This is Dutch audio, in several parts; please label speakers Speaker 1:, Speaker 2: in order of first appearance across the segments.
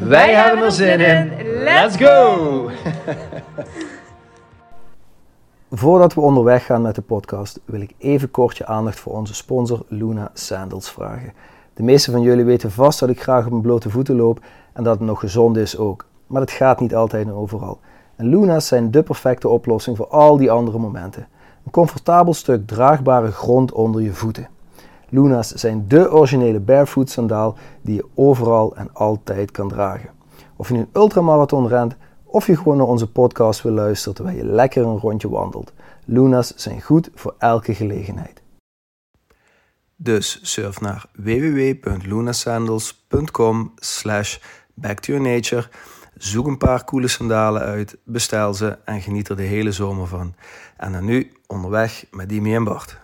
Speaker 1: Wij, hebben er zin in. Let's go! Voordat we onderweg gaan met de podcast, wil ik even kort je aandacht voor onze sponsor Luna Sandals vragen. De meeste van jullie weten vast dat ik graag op mijn blote voeten loop en dat het nog gezond is ook. Maar dat gaat niet altijd en overal. En Luna's zijn de perfecte oplossing voor al die andere momenten. Een comfortabel stuk draagbare grond onder je voeten. Luna's zijn de originele barefoot sandaal die je overal en altijd kan dragen. Of je nu een ultramarathon rent of je gewoon naar onze podcast wil luisteren terwijl je lekker een rondje wandelt. Luna's zijn goed voor elke gelegenheid. Dus surf naar www.lunasandals.com slash backtoyournature Zoek een paar coole sandalen uit, bestel ze en geniet er de hele zomer van. En dan nu onderweg met Dimi en Bart.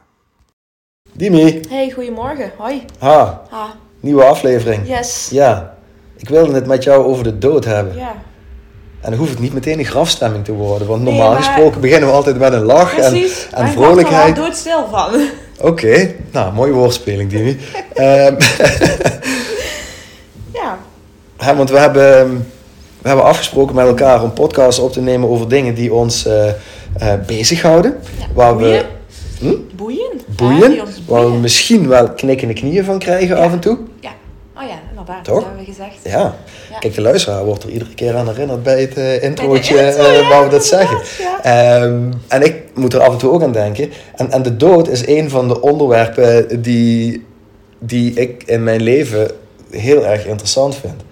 Speaker 1: Dimi.
Speaker 2: Hey, goedemorgen. Hoi.
Speaker 1: Ha.
Speaker 2: Ha.
Speaker 1: Nieuwe aflevering.
Speaker 2: Yes.
Speaker 1: Ja. Ik wilde het met jou over de dood hebben.
Speaker 2: Ja.
Speaker 1: En dan hoeft het niet meteen een grafstemming te worden. Want
Speaker 2: Nee,
Speaker 1: normaal
Speaker 2: maar-
Speaker 1: gesproken beginnen we altijd met een lach en,
Speaker 2: Precies.
Speaker 1: en
Speaker 2: ik
Speaker 1: vrolijkheid.
Speaker 2: word er stil van.
Speaker 1: Oké, nou, mooie woordspeling, Dimi. Ehm,
Speaker 2: Ja.
Speaker 1: want we hebben, we hebben afgesproken met elkaar om podcasts op te nemen over dingen die ons eh eh, bezighouden.
Speaker 2: ja.
Speaker 1: Waar we. Hm?
Speaker 2: Boeien.
Speaker 1: Boeien, waar we misschien wel knikkende knieën van krijgen
Speaker 2: Ja.
Speaker 1: af en toe.
Speaker 2: Ja. Oh ja, inderdaad.
Speaker 1: Toch?
Speaker 2: Dat hebben we gezegd.
Speaker 1: Ja.
Speaker 2: Ja.
Speaker 1: Kijk, de luisteraar wordt er iedere keer aan herinnerd bij het eh introotje
Speaker 2: Bij intro,
Speaker 1: eh,
Speaker 2: ja,
Speaker 1: waar we dat zeggen. Ehm, en ik moet er af en toe ook aan denken. En, en de dood is een van de onderwerpen die, die ik in mijn leven heel erg interessant vind.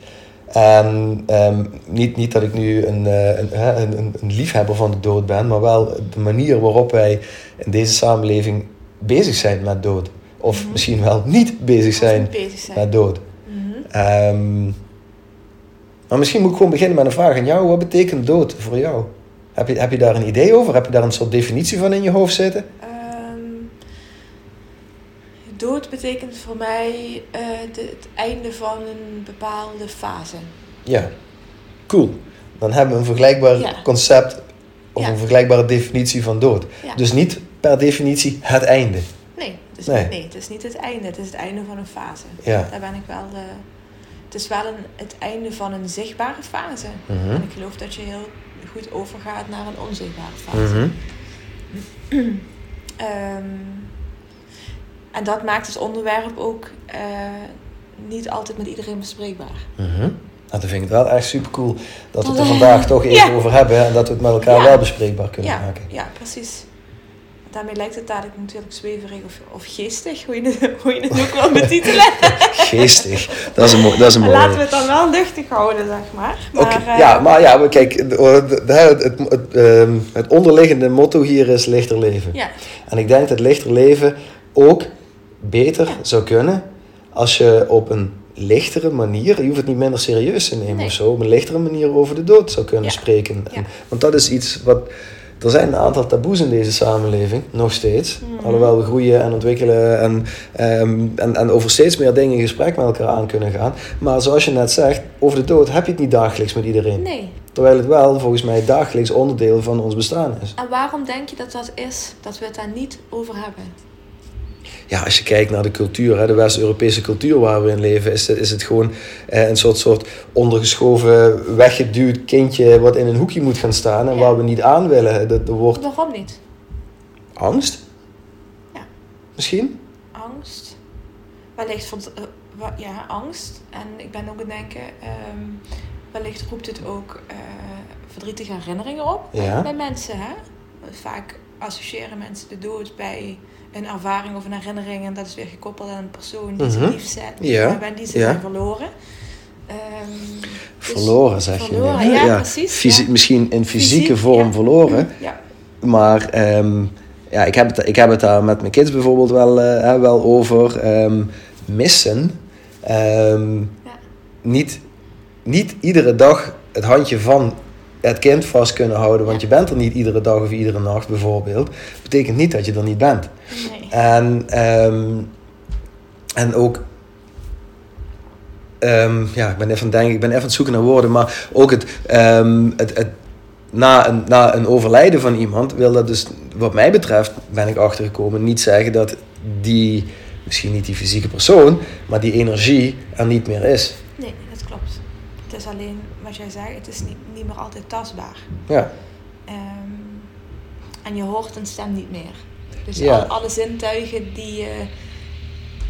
Speaker 1: En ehm, niet, niet dat ik nu een, eh, een, een, een, liefhebber van de dood ben, maar wel de manier waarop wij in deze samenleving bezig zijn met dood. Of
Speaker 2: Mhm.
Speaker 1: misschien wel niet bezig zijn
Speaker 2: Niet bezig zijn.
Speaker 1: met dood.
Speaker 2: Mhm.
Speaker 1: Ehm, maar misschien moet ik gewoon beginnen met een vraag aan jou. Wat betekent dood voor jou? Heb je, heb je daar een idee over? Heb je daar een soort definitie van in je hoofd zitten?
Speaker 2: Ehm, dood betekent voor mij eh, de- het einde van een bepaalde fase.
Speaker 1: Ja. Cool. Dan hebben we een vergelijkbaar
Speaker 2: Ja.
Speaker 1: concept of
Speaker 2: Ja.
Speaker 1: een vergelijkbare definitie van dood.
Speaker 2: Ja.
Speaker 1: Dus niet per definitie het einde.
Speaker 2: Nee, het is,
Speaker 1: Nee.
Speaker 2: nee. het is niet het einde. Het is het einde van een fase.
Speaker 1: Ja.
Speaker 2: Daar ben ik wel... eh, het is wel een, het einde van een zichtbare fase.
Speaker 1: Mhm.
Speaker 2: En ik geloof dat je heel goed overgaat naar een onzichtbare fase. Ehm, en dat maakt het onderwerp ook eh, niet altijd met iedereen bespreekbaar.
Speaker 1: Mhm. Nou, dan vind ik het wel echt super cool dat we het er vandaag toch even
Speaker 2: Ja.
Speaker 1: over hebben en dat we het met elkaar
Speaker 2: Ja.
Speaker 1: wel bespreekbaar kunnen
Speaker 2: Ja,
Speaker 1: maken.
Speaker 2: ja, precies. Daarmee lijkt het dadelijk natuurlijk zweverig of, of geestig, hoe je het, hoe je het ook wil betitelen.
Speaker 1: Geestig. Dat is een, mooi, dat is een
Speaker 2: Maar
Speaker 1: mooie.
Speaker 2: laten we het dan wel luchtig houden, zeg maar. maar
Speaker 1: Oké,
Speaker 2: eh,
Speaker 1: ja, maar ja, maar kijk, het, ehm, het onderliggende motto hier is lichter leven.
Speaker 2: Ja,
Speaker 1: En ik denk dat lichter leven ook beter
Speaker 2: Ja.
Speaker 1: zou kunnen als je op een lichtere manier, je hoeft het niet minder serieus te nemen
Speaker 2: Nee.
Speaker 1: of zo, op een lichtere manier over de dood zou kunnen
Speaker 2: Ja.
Speaker 1: spreken. En- want dat is iets wat. Er zijn een aantal taboes in deze samenleving, nog steeds.
Speaker 2: Mhm.
Speaker 1: Alhoewel we groeien en ontwikkelen en, ehm, en, en over steeds meer dingen in gesprek met elkaar aan kunnen gaan. Maar zoals je net zegt, over de dood heb je het niet dagelijks met iedereen.
Speaker 2: nee.
Speaker 1: Terwijl het wel volgens mij dagelijks onderdeel van ons bestaan is.
Speaker 2: En waarom denk je dat dat is, dat we het daar niet over hebben?
Speaker 1: Ja, als je kijkt naar de cultuur, hè, de West-Europese cultuur waar we in leven, is, het- is het gewoon eh, een soort, soort ondergeschoven, weggeduwd kindje wat in een hoekje moet gaan staan en
Speaker 2: Ja.
Speaker 1: waar we niet aan willen. Dat, er wordt
Speaker 2: Waarom niet?
Speaker 1: angst.
Speaker 2: Ja.
Speaker 1: Misschien?
Speaker 2: Angst. Wellicht van, eh, wa- ja, angst. En ik ben ook aan het denken, ehm, wellicht roept het ook eh, verdrietige herinneringen op
Speaker 1: Ja.
Speaker 2: bij mensen. Hè? Vaak associëren mensen de dood bij een ervaring of een herinnering. En dat is weer gekoppeld aan een persoon die ze
Speaker 1: Mhm.
Speaker 2: lief zijn,
Speaker 1: Ja.
Speaker 2: die ze
Speaker 1: Ja.
Speaker 2: zijn verloren. Ehm, dus-
Speaker 1: Verloren, zeg
Speaker 2: verloren,
Speaker 1: je.
Speaker 2: ja, precies,
Speaker 1: Fysi-. Misschien in fysieke
Speaker 2: Fysiek,
Speaker 1: vorm verloren.
Speaker 2: Ja,
Speaker 1: Maar ehm, ja, ik, heb het, ik heb het daar met mijn kids bijvoorbeeld wel, eh, wel over. Ehm, missen.
Speaker 2: Ja.
Speaker 1: Niet niet iedere dag het handje van het kind vast kunnen houden, want je bent er niet iedere dag of iedere nacht bijvoorbeeld, betekent niet dat je er niet bent.
Speaker 2: Nee.
Speaker 1: En, ehm, en ook, ehm, ja, ik ben even aan het denken, ik ben even aan het zoeken naar woorden, maar ook het, ehm, het, het na, een, na een overlijden van iemand wil dat dus, wat mij betreft, ben ik achtergekomen, niet zeggen dat die, misschien niet die fysieke persoon, maar die energie er niet meer is.
Speaker 2: nee. Het is alleen, wat jij zei, het is niet, niet meer altijd tastbaar.
Speaker 1: Ja,
Speaker 2: Ehm, en je hoort een stem niet meer. Dus
Speaker 1: Ja.
Speaker 2: al, alle zintuigen die je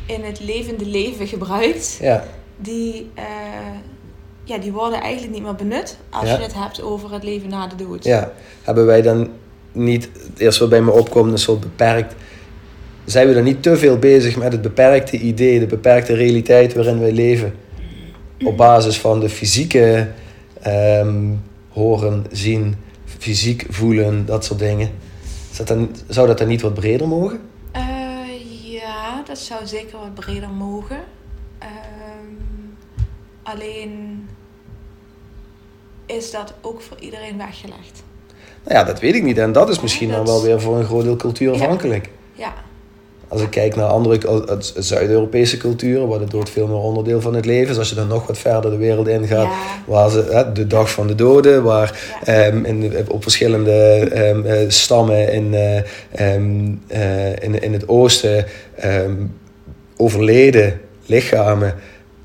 Speaker 2: in het levende leven gebruikt,
Speaker 1: ja,
Speaker 2: die, eh, ja, die worden eigenlijk niet meer benut als
Speaker 1: Ja.
Speaker 2: je het hebt over het leven na de dood.
Speaker 1: ja. Hebben wij dan niet, het eerste wat bij me opkomt, een soort beperkt, zijn we dan niet te veel bezig met het beperkte idee, de beperkte realiteit waarin wij leven? Op basis van de fysieke ehm, horen, zien, fysiek voelen, dat soort dingen. Dat dan, zou dat dan niet wat breder mogen?
Speaker 2: Eh, ja, dat zou zeker wat breder mogen. Ehm, alleen is dat ook voor iedereen weggelegd.
Speaker 1: Nou ja, dat weet ik niet. En dat is misschien
Speaker 2: Ja,
Speaker 1: dan wel weer voor een groot deel cultuurafhankelijk.
Speaker 2: Ja,
Speaker 1: Als ik kijk naar andere het Zuid-Europese culturen, waar het dood veel meer onderdeel van het leven is. Als je dan nog wat verder de wereld ingaat,
Speaker 2: Ja.
Speaker 1: waar ze hè, de dag van de doden, waar
Speaker 2: Ja.
Speaker 1: ehm, in, de- op verschillende ehm, eh, stammen in, eh, ehm, eh, in, in het oosten overleden lichamen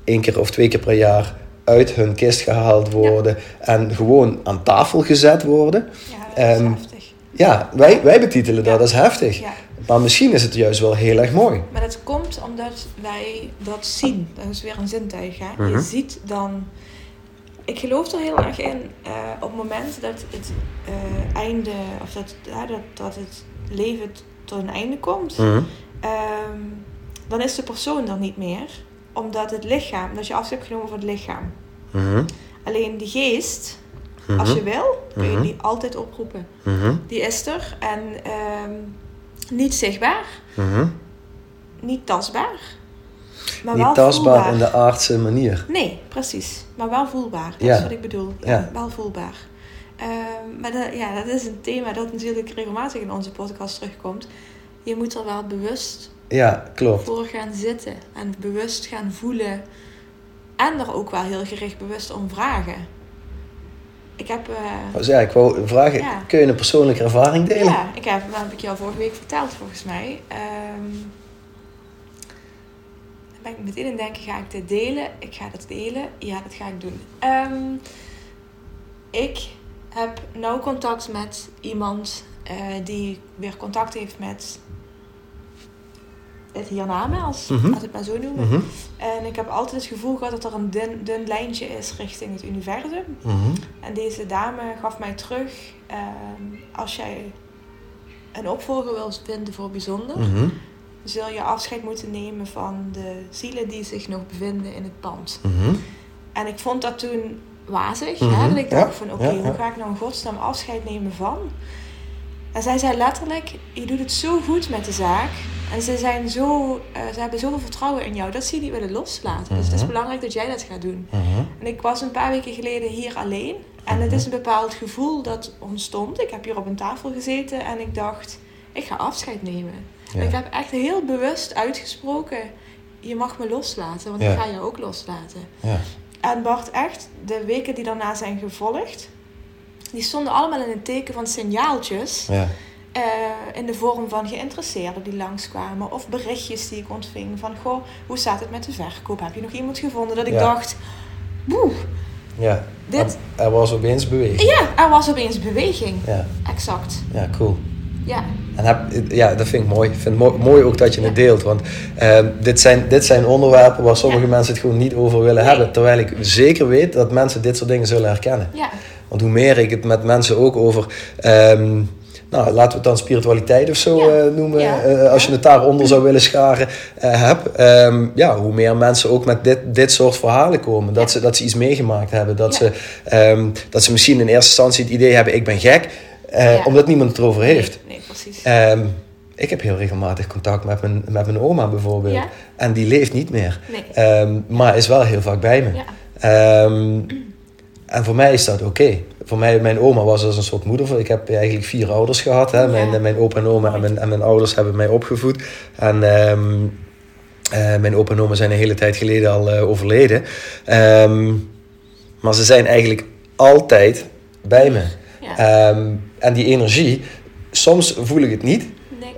Speaker 1: één keer of twee keer per jaar uit hun kist gehaald worden en gewoon aan tafel gezet worden.
Speaker 2: ja dat is heftig.
Speaker 1: Ja, wij, wij betitelen dat als heftig. Maar misschien is het juist wel heel erg mooi.
Speaker 2: Maar dat komt omdat wij dat zien. Dat is weer een zintuig. Hè?
Speaker 1: Mhm.
Speaker 2: Je ziet dan. Ik geloof er heel erg in eh, op het moment dat het eh, einde, of dat, dat, dat het leven tot een einde komt,
Speaker 1: Mhm.
Speaker 2: ehm, dan is de persoon er niet meer. Omdat het lichaam, dat je afscheid hebt genomen van het lichaam.
Speaker 1: Mhm.
Speaker 2: Alleen die geest,
Speaker 1: Mhm.
Speaker 2: als je wil, kun je
Speaker 1: Mhm.
Speaker 2: die altijd oproepen.
Speaker 1: Mhm.
Speaker 2: Die is er en ehm, niet zichtbaar,
Speaker 1: Mhm.
Speaker 2: niet tastbaar. Maar
Speaker 1: Niet
Speaker 2: wel
Speaker 1: tastbaar
Speaker 2: voelbaar.
Speaker 1: in de aardse manier.
Speaker 2: Nee, precies. Maar wel voelbaar. Dat
Speaker 1: Ja.
Speaker 2: is wat ik bedoel. Ja,
Speaker 1: Ja.
Speaker 2: Wel voelbaar. Ehm, maar dat, ja, dat is een thema dat natuurlijk regelmatig in onze podcast terugkomt. Je moet er wel bewust
Speaker 1: Ja, klopt.
Speaker 2: voor gaan zitten. En bewust gaan voelen. En er ook wel heel gericht bewust om vragen. Ik heb... eh,
Speaker 1: Dus ja, ik wou vragen,
Speaker 2: Ja.
Speaker 1: kun je een persoonlijke ervaring delen?
Speaker 2: Ja, ik heb, dat heb ik jou vorige week verteld volgens mij. Ehm dan ben ik meteen het denken, ga ik dit delen? Ik ga dit delen. Ja, dat ga ik doen. Ehm, ik heb nauw contact met iemand eh, die weer contact heeft met het hiernamaals,
Speaker 1: Mhm.
Speaker 2: als ik het maar zo noem.
Speaker 1: Mhm.
Speaker 2: En ik heb altijd het gevoel gehad dat er een dun, dun lijntje is richting het universum.
Speaker 1: Mhm.
Speaker 2: En deze dame gaf mij terug, ehm, als jij een opvolger wilt vinden voor bijzonder,
Speaker 1: Mhm.
Speaker 2: zul je afscheid moeten nemen van de zielen die zich nog bevinden in het pand. En ik vond dat toen wazig, hè? dat ik
Speaker 1: ja,
Speaker 2: dacht van oké,
Speaker 1: ja, ja.
Speaker 2: hoe ga ik nou in godsnaam afscheid nemen van? En zij zei letterlijk, je doet het zo goed met de zaak. En ze, zijn zo, eh, ze hebben zoveel vertrouwen in jou dat ze je niet willen loslaten. Dus het is
Speaker 1: Mhm.
Speaker 2: belangrijk dat jij dat gaat doen.
Speaker 1: Mhm.
Speaker 2: En ik was een paar weken geleden hier alleen. En het is een bepaald gevoel dat ontstond. Ik heb hier op een tafel gezeten en ik dacht, ik ga afscheid nemen. En ik heb echt heel bewust uitgesproken, je mag me loslaten, want
Speaker 1: Ja.
Speaker 2: ik ga je ook loslaten.
Speaker 1: Ja.
Speaker 2: En Bart, echt, de weken die daarna zijn gevolgd, die stonden allemaal in een teken van signaaltjes. Eh, in de vorm van geïnteresseerden die langskwamen. Of berichtjes die ik ontving van, goh, hoe staat het met de verkoop? Heb je nog iemand gevonden? Dat ik
Speaker 1: Ja.
Speaker 2: dacht, woe,
Speaker 1: ja.
Speaker 2: Dit-
Speaker 1: Er, was opeens beweging.
Speaker 2: ja, er was opeens beweging.
Speaker 1: Ja.
Speaker 2: Exact.
Speaker 1: ja, cool.
Speaker 2: Ja,
Speaker 1: En heb, ja, dat vind ik mooi. Ik vind het mooi, ook dat je het deelt. Want ehm, dit, zijn, dit zijn onderwerpen waar sommige
Speaker 2: Ja.
Speaker 1: mensen het gewoon niet over willen
Speaker 2: Nee.
Speaker 1: hebben. Terwijl ik zeker weet dat mensen dit soort dingen zullen herkennen.
Speaker 2: ja,
Speaker 1: Want hoe meer ik het met mensen ook over, ehm, nou, laten we het dan spiritualiteit of zo
Speaker 2: Ja.
Speaker 1: eh, noemen,
Speaker 2: Ja.
Speaker 1: eh, als je het daaronder zou willen scharen, eh, heb, ehm, ja, hoe meer mensen ook met dit, dit soort verhalen komen. Dat, ze, dat ze iets meegemaakt hebben. Dat, ze, ehm, dat ze misschien in eerste instantie het idee hebben, ik ben gek, omdat niemand het erover heeft.
Speaker 2: Nee, nee precies.
Speaker 1: Ehm, ik heb heel regelmatig contact met mijn, met mijn oma bijvoorbeeld.
Speaker 2: Ja.
Speaker 1: En die leeft niet meer.
Speaker 2: Nee.
Speaker 1: Maar is wel heel vaak bij me.
Speaker 2: Ja.
Speaker 1: En voor mij is dat oké. Voor mij, mijn oma was als een soort moeder. Ik heb eigenlijk vier ouders gehad. Hè. Mijn, mijn opa en oma en mijn, en mijn ouders hebben mij opgevoed. En ehm, eh, mijn opa en oma zijn een hele tijd geleden al uh, overleden. Ehm, maar ze zijn eigenlijk altijd bij me. Ja. en die energie, soms voel ik het niet.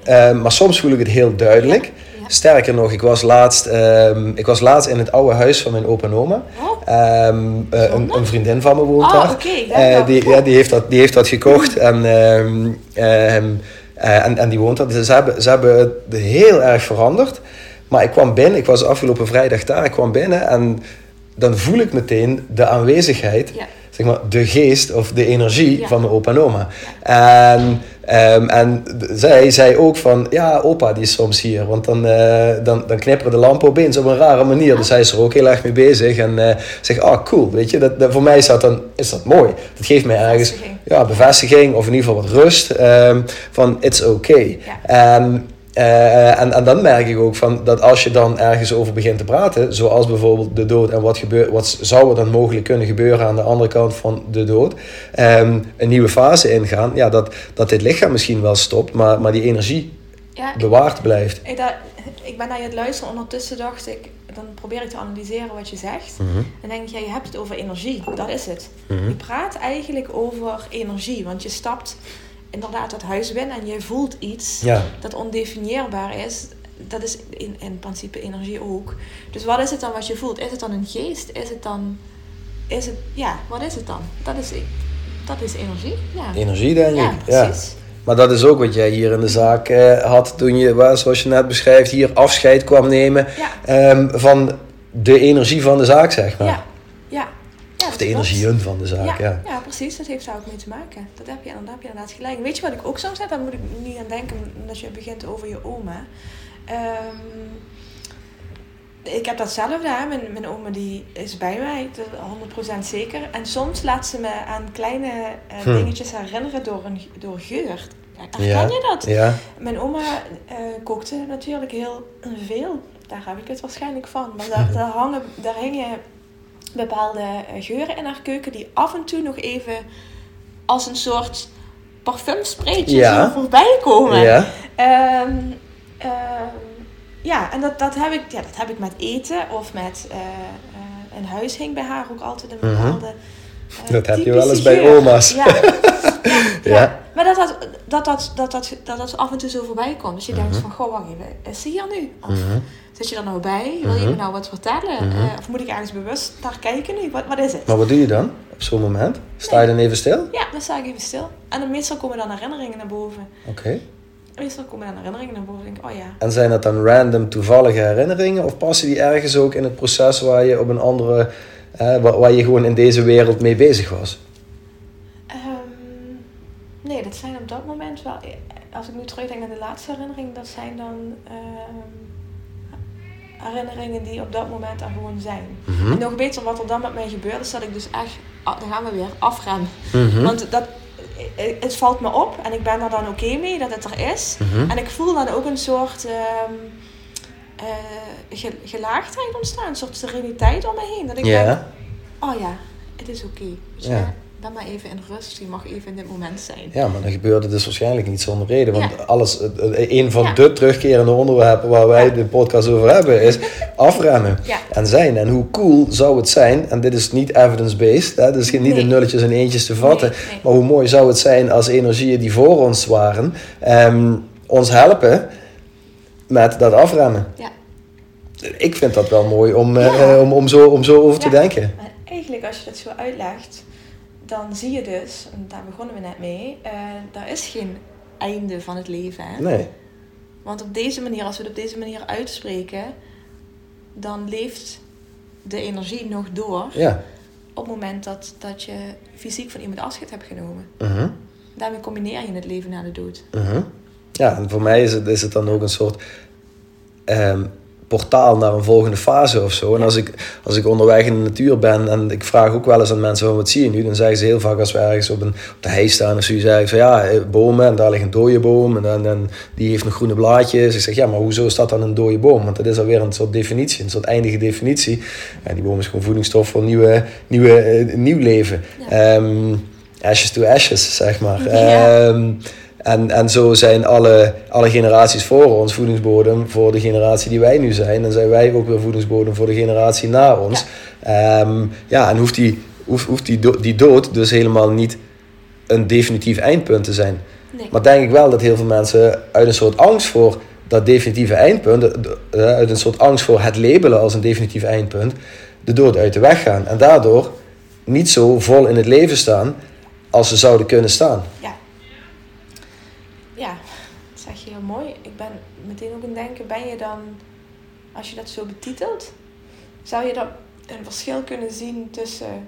Speaker 1: Nee. maar soms voel ik het heel duidelijk. Sterker nog, ik was, laatst, um, ik was laatst in het oude huis van mijn opa en oma. Oh. Um, uh, een, een, vriendin van me woont oh, daar. Okay, uh, die, ja, die, heeft dat, die heeft dat gekocht en, um, uh, en, en die woont daar. Dus ze hebben, ze hebben het heel erg veranderd. Maar ik kwam binnen, ik was afgelopen vrijdag daar, ik kwam binnen en dan voel ik meteen de aanwezigheid, ja. Zeg maar, de geest of de energie ja. van mijn opa en oma. En Um, en zij zei ook van, ja, opa die is soms hier. Want dan, uh, dan, dan knipperen de lampen opeens op een rare manier. Dus hij is er ook heel erg mee bezig. En uh, zegt, ah, cool, weet je. Dat, voor mij is dat dan is dat mooi. Dat geeft mij ergens bevestiging. Ja, bevestiging of in ieder geval wat rust. Um, van, it's okay. Ja. Uh, en, en dan merk ik ook van dat als je dan ergens over begint te praten, zoals bijvoorbeeld de dood en wat, gebeurt, wat zou er dan mogelijk kunnen gebeuren aan de andere kant van de dood, um, een nieuwe fase ingaan, ja, dat, dat dit lichaam misschien wel stopt, maar, maar die energie ja, bewaard
Speaker 2: ik,
Speaker 1: blijft.
Speaker 2: Ik, dat, ik ben naar je het luisteren, ondertussen dacht ik, dan probeer ik te analyseren wat je zegt. Mm -hmm. En denk ik, ja, je hebt het over energie, dat is het. Mhm. Je praat eigenlijk over energie, want je stapt inderdaad dat huis binnen en je voelt iets dat ondefinieerbaar is. Dat is in, in principe energie ook. Dus wat is het dan wat je voelt? Is het dan een geest? Is het dan. Is het, ja, wat is het dan? Dat is, dat is energie. Ja.
Speaker 1: Energie, denk ik. Ja, precies. Maar dat is ook wat jij hier in de zaak eh, had toen je, zoals je net beschrijft, hier afscheid kwam nemen um, van de energie van de zaak, zeg maar.
Speaker 2: Ja
Speaker 1: of de energieën van de zaak,
Speaker 2: ja, ja. precies. Dat heeft daar ook mee te maken. Dat heb je, dat heb je inderdaad gelijk. Weet je wat ik ook zo zeg? Daar moet ik niet aan denken als je begint over je oma. Um, ik heb datzelfde. Hè. Mijn, mijn oma die is bij mij, 100% zeker. En soms laat ze me aan kleine uh, dingetjes herinneren door, een, door geur. Herken ja. je dat?
Speaker 1: Ja.
Speaker 2: Mijn oma uh, kookte natuurlijk heel veel. Daar heb ik het waarschijnlijk van. Maar daar, daar, hangen, daar hingen bepaalde eh, geuren in haar keuken die af en toe nog even als een soort parfumspreetje ja. voorbij komen. Ja, um, ja en dat, dat, heb ik, ja, dat heb ik met eten of met uh, uh, in huis hing bij haar ook altijd een mhm. bepaalde.
Speaker 1: Uh, dat heb je wel eens bij oma's.
Speaker 2: Ja. ja, Maar dat dat, dat, dat, dat, dat, dat, dat af en toe zo voorbij komt. Dus je denkt mhm. van, goh, wacht even, is ze hier nu? Of, mhm. Zit je er nou bij? Wil je me mhm. nou wat vertellen? Eh, of moet ik ergens bewust naar kijken nu? Wat, wat is het?
Speaker 1: Maar wat doe je dan op zo'n moment? Sta je dan even stil?
Speaker 2: Ja, dan sta ik even stil. En dan meestal komen dan herinneringen naar boven.
Speaker 1: Oké.
Speaker 2: Meestal komen dan herinneringen naar boven. Denk ik, oh ja.
Speaker 1: En zijn dat dan random toevallige herinneringen? Of passen die ergens ook in het proces waar je op een andere... Waar, waar, je gewoon in deze wereld mee bezig was?
Speaker 2: Nee, dat zijn op dat moment wel... Als ik nu terugdenk aan de laatste herinnering, dat zijn dan... Um, herinneringen die op dat moment er gewoon zijn. Mhm. En nog beter wat er dan met mij gebeurt, is dat ik dus echt, ah, dan gaan we weer, afrem. Mm Want dat, eh, het valt me op en ik ben er dan oké mee dat het er is. Mhm. En ik voel dan ook een soort um, uh, gelaagdheid ontstaan, een soort sereniteit om me heen. Dat ik denk, oh ja, het is oké. Okay dan maar even in rust. Je mag even in dit moment zijn.
Speaker 1: Ja, maar dan gebeurt het dus waarschijnlijk niet zonder reden. Want alles, een van de terugkerende onderwerpen waar wij de podcast over hebben, is afremmen en zijn. En hoe cool zou het zijn, en dit is niet evidence-based, hè, dus niet in nulletjes en eentjes te vatten, maar hoe mooi zou het zijn als energieën die voor ons waren, ehm, ons helpen met dat afremmen.
Speaker 2: Ja.
Speaker 1: Ik vind dat wel mooi om, uh, om, om, zo, om zo over te denken.
Speaker 2: Eigenlijk, als je dat zo uitlegt, dan zie je dus, en daar begonnen we net mee, uh, er is geen einde van het leven. Hè?
Speaker 1: Nee.
Speaker 2: Want op deze manier, als we het op deze manier uitspreken, dan leeft de energie nog door.
Speaker 1: Ja.
Speaker 2: Op het moment dat, dat je fysiek van iemand afscheid hebt genomen.
Speaker 1: Uh
Speaker 2: Daarmee combineer je het leven na de dood.
Speaker 1: Uh Ja, en voor mij is het, is het dan ook een soort um, portaal naar een volgende fase of zo. En als ik, als ik onderweg in de natuur ben en ik vraag ook wel eens aan mensen van wat zie je nu, dan zeggen ze heel vaak als we ergens op, een, op de hei staan of zo, zeggen van ja, eh, bomen en daar ligt een dode boom en, en, en die heeft nog groene blaadjes. Ik zeg ja, maar hoezo is dat dan een dode boom? Want dat is alweer een soort definitie, een soort eindige definitie. En die boom is gewoon voedingsstof voor nieuwe, nieuwe, uh, nieuw leven. Ehm, ashes to ashes, zeg maar. Ehm, en, en zo zijn alle, alle generaties voor ons voedingsbodem voor de generatie die wij nu zijn. En zijn wij ook weer voedingsbodem voor de generatie na ons. Ja, ehm, ja en hoeft, die, hoeft, hoeft die, die dood dus helemaal niet een definitief eindpunt te zijn. Nee. Maar denk ik wel dat heel veel mensen uit een soort angst voor dat definitieve eindpunt, uit een soort angst voor het labelen als een definitief eindpunt, de dood uit de weg gaan. En daardoor niet zo vol in het leven staan als ze zouden kunnen staan.
Speaker 2: Ja ja, dat zeg je heel mooi. Ik ben meteen ook aan het denken, ben je dan, als je dat zo betitelt, zou je dan een verschil kunnen zien tussen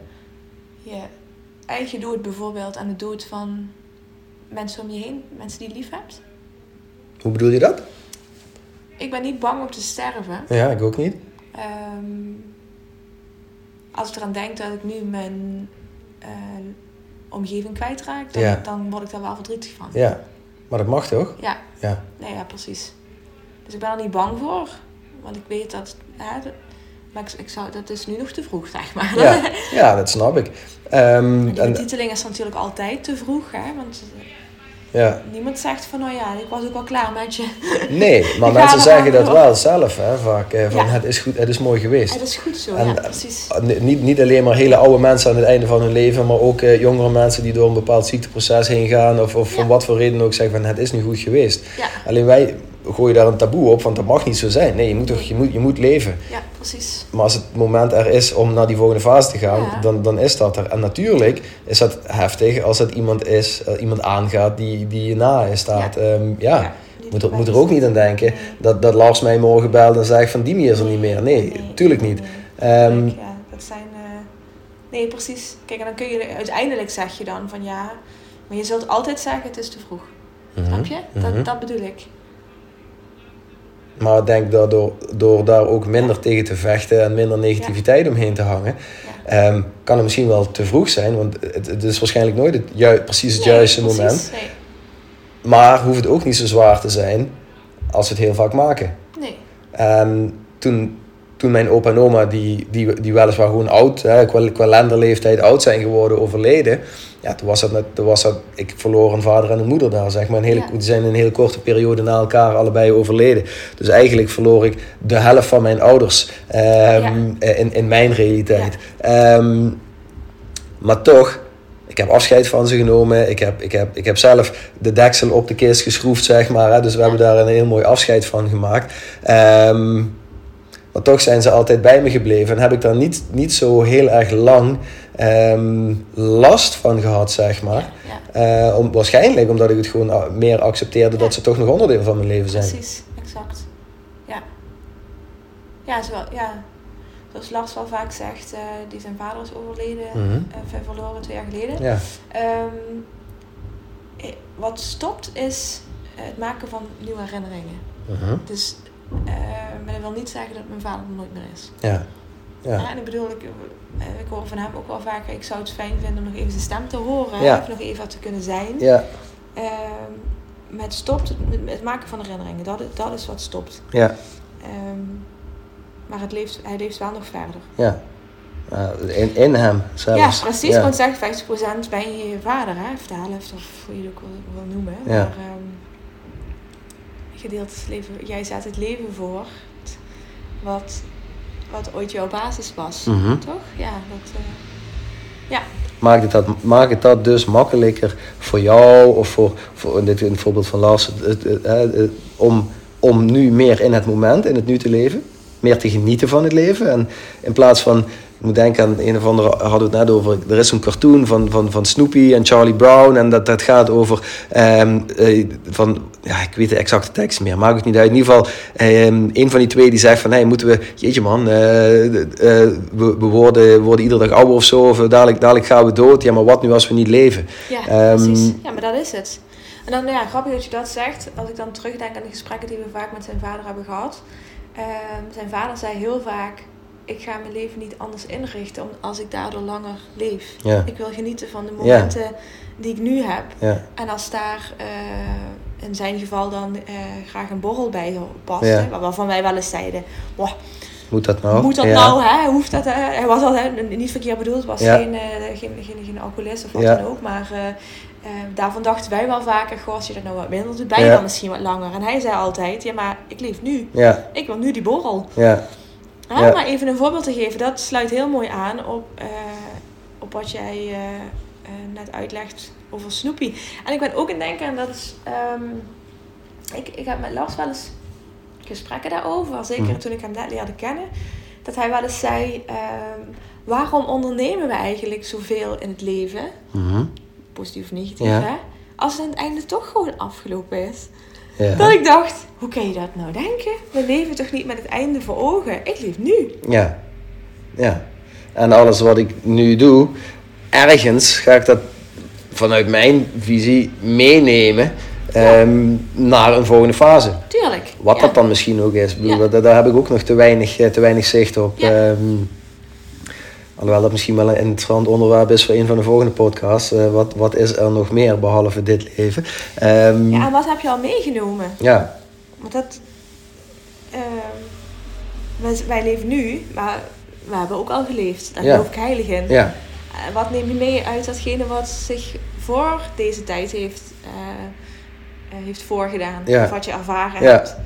Speaker 2: je eigen dood bijvoorbeeld en de dood van mensen om je heen, mensen die je lief hebt?
Speaker 1: Hoe bedoel je dat?
Speaker 2: Ik ben niet bang om te sterven.
Speaker 1: Ja, ik ook niet.
Speaker 2: Um, als ik eraan denk dat ik nu mijn uh, omgeving kwijtraak, dan, dan word ik daar wel verdrietig van.
Speaker 1: Ja. Maar dat mag toch?
Speaker 2: Ja. Ja, nee, ja precies. Dus ik ben er niet bang voor. Want ik weet dat... Hè, maar ik, ik, zou, dat is nu nog te vroeg, zeg maar.
Speaker 1: Ja, ja dat snap ik. Um,
Speaker 2: de betiteling is natuurlijk altijd te vroeg, hè. Want ja. Niemand zegt van, nou ja, ik was ook wel klaar met je.
Speaker 1: Nee, maar mensen zeggen dat wel zelf, hè, vaak. Eh, van, het is goed, het is mooi geweest.
Speaker 2: Het is goed zo, en, ja, precies.
Speaker 1: Niet, niet alleen maar hele oude mensen aan het einde van hun leven, maar ook uh, jongere mensen die door een bepaald ziekteproces heen gaan. Of, of van wat voor reden ook zeggen van, het is nu goed geweest. Alleen wij gooi je daar een taboe op, want dat mag niet zo zijn. Nee, je moet, toch, je moet, je moet leven.
Speaker 2: Ja, precies.
Speaker 1: Maar als het moment er is om naar die volgende fase te gaan, dan, dan is dat er. En natuurlijk is dat heftig als het iemand is, uh, iemand aangaat die, die je na staat. Ja, um, ja. ja moet, er, moet er ook niet aan denken dat, dat Lars mij morgen belt en zegt van die is er niet meer. Nee, nee tuurlijk niet.
Speaker 2: Um, ja, dat zijn... Uh, nee, precies. Kijk, en dan kun je... Uiteindelijk zeg je dan van ja... Maar je zult altijd zeggen het is te vroeg. Mm Snap je? Dat, mhm. dat bedoel ik.
Speaker 1: Maar ik denk dat door, door daar ook minder tegen te vechten en minder negativiteit omheen te hangen, ehm, kan het misschien wel te vroeg zijn. Want het, het is waarschijnlijk nooit het ju precies het juiste moment. Nee. Maar hoeft het ook niet zo zwaar te zijn als we het heel vaak maken.
Speaker 2: Nee.
Speaker 1: En toen, toen mijn opa en oma, die, die, die weliswaar gewoon oud, hè, qua, qua lenderleeftijd oud zijn geworden, overleden ja, toen was dat, net, toen was dat, ik verloor een vader en een moeder daar, zeg maar. Een hele, Die zijn in een hele korte periode na elkaar allebei overleden. Dus eigenlijk verloor ik de helft van mijn ouders um, in, in mijn realiteit. Um, maar toch, ik heb afscheid van ze genomen. Ik heb, ik heb, ik heb zelf de deksel op de kist geschroefd, zeg maar. Hè. Dus we hebben daar een heel mooi afscheid van gemaakt. Um, maar toch zijn ze altijd bij me gebleven. En heb ik daar niet, niet zo heel erg lang um, last van gehad, zeg maar. Ja, uh, om, waarschijnlijk omdat ik het gewoon meer accepteerde dat ze toch nog onderdeel van mijn leven zijn.
Speaker 2: Precies, exact. Ja. Ja, zo, ja. zoals Lars wel vaak zegt, uh, die zijn vader is overleden, mm -hmm. uh, verloren twee jaar geleden. Ja. Um, wat stopt is het maken van nieuwe herinneringen. -huh. Dus uh, maar dat wil niet zeggen dat mijn vader er nooit meer is.
Speaker 1: Ja.
Speaker 2: Ja. en ik bedoel, ik, eh, ik hoor van hem ook wel vaak, ik zou het fijn vinden om nog even zijn stem te horen. Ja. Of nog even wat te kunnen zijn.
Speaker 1: Ja.
Speaker 2: Uh, maar het stopt, het, het, maken van herinneringen, dat, dat is wat stopt.
Speaker 1: Ja.
Speaker 2: Um, maar het leeft, hij leeft wel nog verder.
Speaker 1: Ja. Uh, in, in hem zelfs.
Speaker 2: Ja, precies. Ja. Want zeg 50% ben je je vader, hè? of de helft, of hoe je het ook wil, wil noemen. Ja. Maar, um, gedeeltes leven. Jij zet het leven voor wat, wat ooit jouw basis was. Mhm. Toch? Ja, dat. Uh, ja.
Speaker 1: Maakt het, dat, maakt het dat dus makkelijker voor jou of voor, voor in dit in het voorbeeld van Lars, om, om nu meer in het moment, in het nu te leven? Meer te genieten van het leven. En in plaats van ik moet denken aan een of andere, hadden we het net over. Er is zo'n cartoon van, van, van Snoopy en Charlie Brown. En dat, dat gaat over. Um, van, ja, ik weet de exacte tekst meer, maakt het niet uit. In ieder geval, um, een van die twee die zegt van: hey, moeten we. Jeetje man, uh, uh, we, we, worden, worden iedere dag ouder of zo. Of dadelijk, dadelijk gaan we dood. Ja, maar wat nu als we niet leven?
Speaker 2: Ja, um, precies. Ja, maar dat is het. En dan, ja, grappig dat je dat zegt. Als ik dan terugdenk aan de gesprekken die we vaak met zijn vader hebben gehad. Ehm, zijn vader zei heel vaak: Ik ga mijn leven niet anders inrichten om- als ik daardoor langer leef.
Speaker 1: Ja.
Speaker 2: Ik wil genieten van de momenten die ik nu heb.
Speaker 1: Ja.
Speaker 2: En als daar eh, in zijn geval dan eh, graag een borrel bij past,
Speaker 1: Ja.
Speaker 2: hè, waarvan wij wel eens zeiden: "Wow,
Speaker 1: Moet dat nou?
Speaker 2: Moet dat
Speaker 1: ja.
Speaker 2: nou, hè? Hoeft dat, hè? Hij was al hè, niet verkeerd bedoeld, was geen, eh, geen, geen, geen alcoholist of wat dan ook. Maar daarvan dachten wij wel vaker, goh, als je dat nou wat minder doet, ben je dan misschien wat langer. En hij zei altijd, ja, maar ik leef nu.
Speaker 1: Ja,
Speaker 2: Ik wil nu die borrel.
Speaker 1: ja.
Speaker 2: Maar even een voorbeeld te geven, dat sluit heel mooi aan op, op wat jij eh, net uitlegt over Snoopy. En ik ben ook in denken, en dat is... ehm, ik, ik heb met Lars wel eens gesprekken daarover, zeker
Speaker 1: Mhm.
Speaker 2: toen ik hem net leerde kennen. Dat hij wel eens zei, ehm, waarom ondernemen we eigenlijk zoveel in het leven?
Speaker 1: Mhm.
Speaker 2: Positief of negatief,
Speaker 1: Ja.
Speaker 2: hè? Als het aan het einde toch gewoon afgelopen is.
Speaker 1: ja.
Speaker 2: Dat ik dacht, hoe kan je dat nou denken? We leven toch niet met het einde voor ogen? Ik leef nu.
Speaker 1: Ja. Ja. En alles wat ik nu doe, ergens ga ik dat vanuit mijn visie meenemen ehm, naar een volgende fase.
Speaker 2: Tuurlijk.
Speaker 1: Wat
Speaker 2: Ja.
Speaker 1: dat dan misschien ook is. Bedoel,
Speaker 2: Ja.
Speaker 1: daar, daar heb ik ook nog te weinig, eh, te weinig zicht op. Ehm, alhoewel dat misschien wel een interessant onderwerp is voor een van de volgende podcasts. Eh, wat, wat is er nog meer behalve dit leven? Ehm,
Speaker 2: Ja, en wat heb je al meegenomen?
Speaker 1: Ja,
Speaker 2: Want dat... wij, wij leven nu, maar we hebben ook al geleefd. Daar geloof ik heilig in.
Speaker 1: ja,
Speaker 2: wat neem je mee uit datgene wat zich voor deze tijd heeft, eh, eh, heeft voorgedaan?
Speaker 1: Ja.
Speaker 2: Of wat je ervaren
Speaker 1: Ja.
Speaker 2: hebt?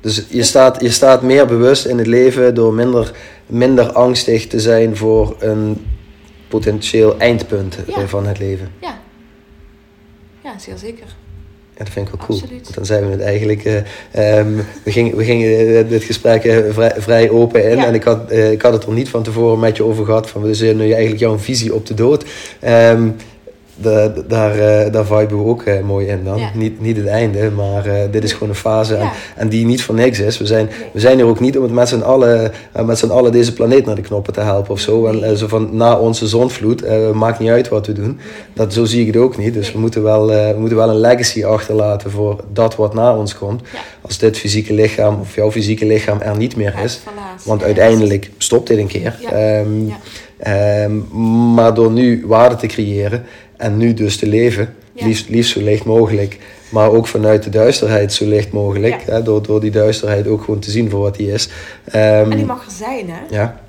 Speaker 1: Dus je staat, je staat meer bewust in het leven door minder, minder angstig te zijn voor een potentieel eindpunt eh,
Speaker 2: Ja.
Speaker 1: van het leven.
Speaker 2: Ja. Ja, zeer zeker.
Speaker 1: Ja, dat vind ik wel cool.
Speaker 2: Absoluut.
Speaker 1: Want dan zijn we het eigenlijk. eh, ehm, we, gingen, we gingen eh, dit gesprek eh, vrij, vrij open in.
Speaker 2: Ja.
Speaker 1: En ik had, ik had het er niet van tevoren met je over gehad. Van, we zijn nu eigenlijk jouw visie op de dood. Ehm, de- daar, eh daar viben we ook eh, mooi in dan.
Speaker 2: Ja.
Speaker 1: Niet, niet het einde, maar eh, dit is gewoon een fase. En,
Speaker 2: Ja.
Speaker 1: en die niet voor niks is. We zijn,
Speaker 2: Nee.
Speaker 1: we zijn er ook niet om het met z'n allen, met z'n allen deze planeet naar de knoppen te helpen of zo. En
Speaker 2: Nee.
Speaker 1: zo van na onze zondvloed, eh, maakt niet uit wat we doen. Dat, zo zie ik het ook niet. Dus
Speaker 2: Nee.
Speaker 1: we, moeten wel, we moeten wel een legacy achterlaten voor dat wat na ons komt.
Speaker 2: Ja.
Speaker 1: Als dit fysieke lichaam of jouw fysieke lichaam er niet meer is. Want uiteindelijk stopt dit een keer.
Speaker 2: Ja.
Speaker 1: Ehm, maar door nu waarde te creëren en nu dus te leven,
Speaker 2: Ja.
Speaker 1: liefst, liefst zo licht mogelijk, maar ook vanuit de duisterheid zo licht mogelijk,
Speaker 2: Ja.
Speaker 1: hè, door, door die duisterheid ook gewoon te zien voor wat die is. Ehm,
Speaker 2: En die mag er zijn, hè?
Speaker 1: ja,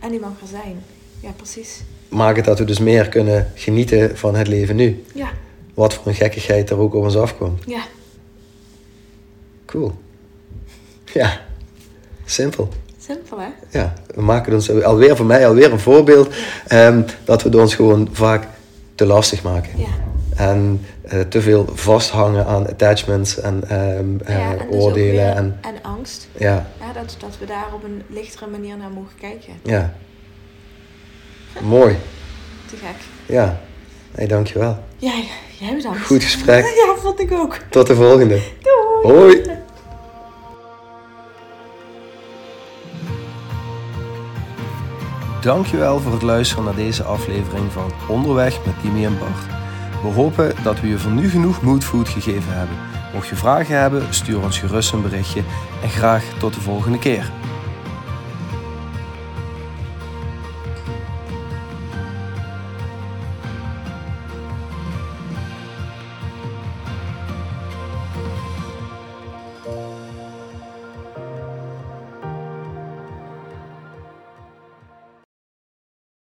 Speaker 2: En die mag er zijn. Ja, precies.
Speaker 1: maak het dat we dus meer kunnen genieten van het leven nu.
Speaker 2: Ja.
Speaker 1: Wat voor een gekkigheid er ook op ons afkomt.
Speaker 2: Ja.
Speaker 1: Cool. Ja, simpel.
Speaker 2: Simpel, hè?
Speaker 1: Ja, we maken ons alweer voor mij alweer een voorbeeld ehm, dat we het ons gewoon vaak te lastig maken.
Speaker 2: Ja.
Speaker 1: En eh, te veel vasthangen aan attachments en ehm, eh,
Speaker 2: en dus ook
Speaker 1: oordelen. En,
Speaker 2: en angst.
Speaker 1: ja,
Speaker 2: Ja, dat, dat we daar op een lichtere manier naar mogen kijken.
Speaker 1: ja. Mooi.
Speaker 2: Te gek.
Speaker 1: Ja. Hey, dankjewel.
Speaker 2: Jij, jij bedankt.
Speaker 1: Goed gesprek.
Speaker 2: Ja, vond ik ook.
Speaker 1: Tot de volgende.
Speaker 2: Doei.
Speaker 1: Hoi. Dankjewel voor het luisteren naar deze aflevering van Onderweg met Dimi en Bart. We hopen dat we je voor nu genoeg moodfood gegeven hebben. Mocht je vragen hebben, stuur ons gerust een berichtje en graag tot de volgende keer.